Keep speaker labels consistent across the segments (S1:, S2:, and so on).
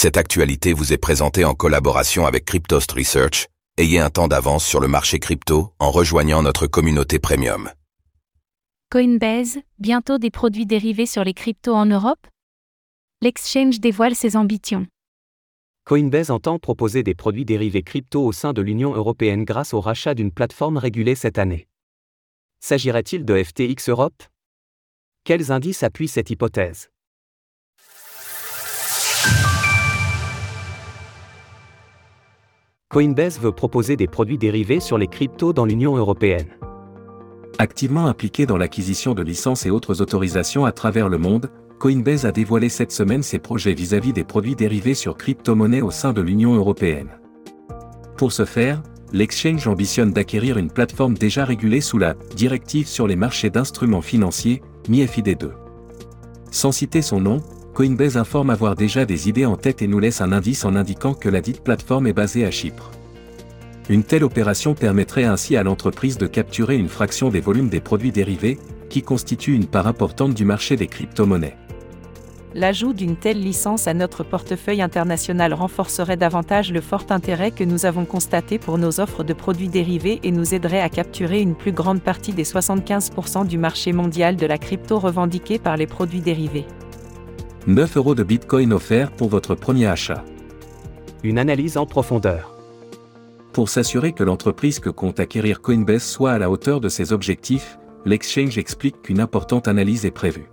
S1: Cette actualité vous est présentée en collaboration avec Cryptost Research. Ayez un temps d'avance sur le marché crypto en rejoignant notre communauté premium.
S2: Coinbase, bientôt des produits dérivés sur les cryptos en Europe? L'exchange dévoile ses ambitions.
S3: Coinbase entend proposer des produits dérivés crypto au sein de l'Union européenne grâce au rachat d'une plateforme régulée cette année. S'agirait-il de FTX Europe? Quels indices appuient cette hypothèse? Coinbase veut proposer des produits dérivés sur les cryptos dans l'Union européenne.
S4: Activement impliqué dans l'acquisition de licences et autres autorisations à travers le monde, Coinbase a dévoilé cette semaine ses projets vis-à-vis des produits dérivés sur crypto-monnaies au sein de l'Union européenne. Pour ce faire, l'exchange ambitionne d'acquérir une plateforme déjà régulée sous la Directive sur les marchés d'instruments financiers, MIFID 2. Sans citer son nom, Coinbase informe avoir déjà des idées en tête et nous laisse un indice en indiquant que la dite plateforme est basée à Chypre. Une telle opération permettrait ainsi à l'entreprise de capturer une fraction des volumes des produits dérivés, qui constituent une part importante du marché des crypto-monnaies.
S5: L'ajout d'une telle licence à notre portefeuille international renforcerait davantage le fort intérêt que nous avons constaté pour nos offres de produits dérivés et nous aiderait à capturer une plus grande partie des 75% du marché mondial de la crypto revendiqué par les produits dérivés.
S4: 9 euros de Bitcoin offerts pour votre premier achat.
S3: Une analyse en profondeur.
S4: Pour s'assurer que l'entreprise que compte acquérir Coinbase soit à la hauteur de ses objectifs, l'exchange explique qu'une importante analyse est prévue.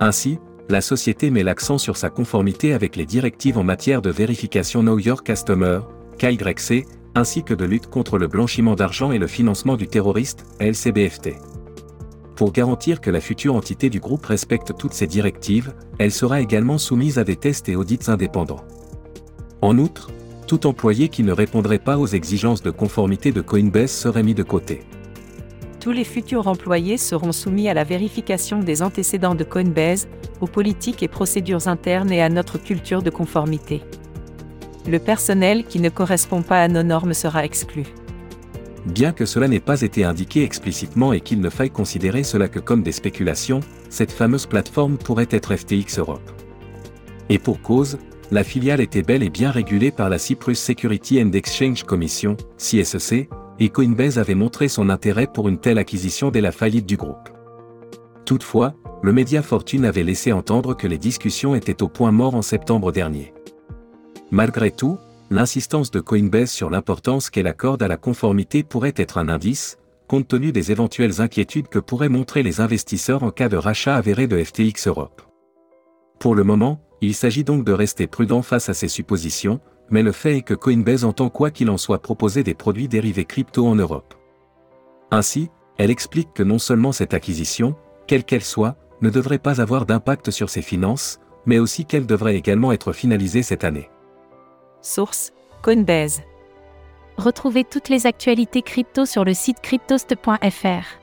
S4: Ainsi, la société met l'accent sur sa conformité avec les directives en matière de vérification Know Your Customer, KYC, ainsi que de lutte contre le blanchiment d'argent et le financement du terroriste, LCBFT. Pour garantir que la future entité du groupe respecte toutes ces directives, elle sera également soumise à des tests et audits indépendants. En outre, tout employé qui ne répondrait pas aux exigences de conformité de Coinbase serait mis de côté.
S5: Tous les futurs employés seront soumis à la vérification des antécédents de Coinbase, aux politiques et procédures internes et à notre culture de conformité. Le personnel qui ne correspond pas à nos normes sera exclu.
S4: Bien que cela n'ait pas été indiqué explicitement et qu'il ne faille considérer cela que comme des spéculations, cette fameuse plateforme pourrait être FTX Europe. Et pour cause, la filiale était bel et bien régulée par la Cyprus Security and Exchange Commission, CSEC, et Coinbase avait montré son intérêt pour une telle acquisition dès la faillite du groupe. Toutefois, le média Fortune avait laissé entendre que les discussions étaient au point mort en septembre dernier. Malgré tout, l'insistance de Coinbase sur l'importance qu'elle accorde à la conformité pourrait être un indice, compte tenu des éventuelles inquiétudes que pourraient montrer les investisseurs en cas de rachat avéré de FTX Europe. Pour le moment, il s'agit donc de rester prudent face à ces suppositions, mais le fait est que Coinbase entend quoi qu'il en soit proposer des produits dérivés crypto en Europe. Ainsi, elle explique que non seulement cette acquisition, quelle qu'elle soit, ne devrait pas avoir d'impact sur ses finances, mais aussi qu'elle devrait également être finalisée cette année.
S5: Source Coinbase.
S2: Retrouvez toutes les actualités crypto sur le site cryptost.fr.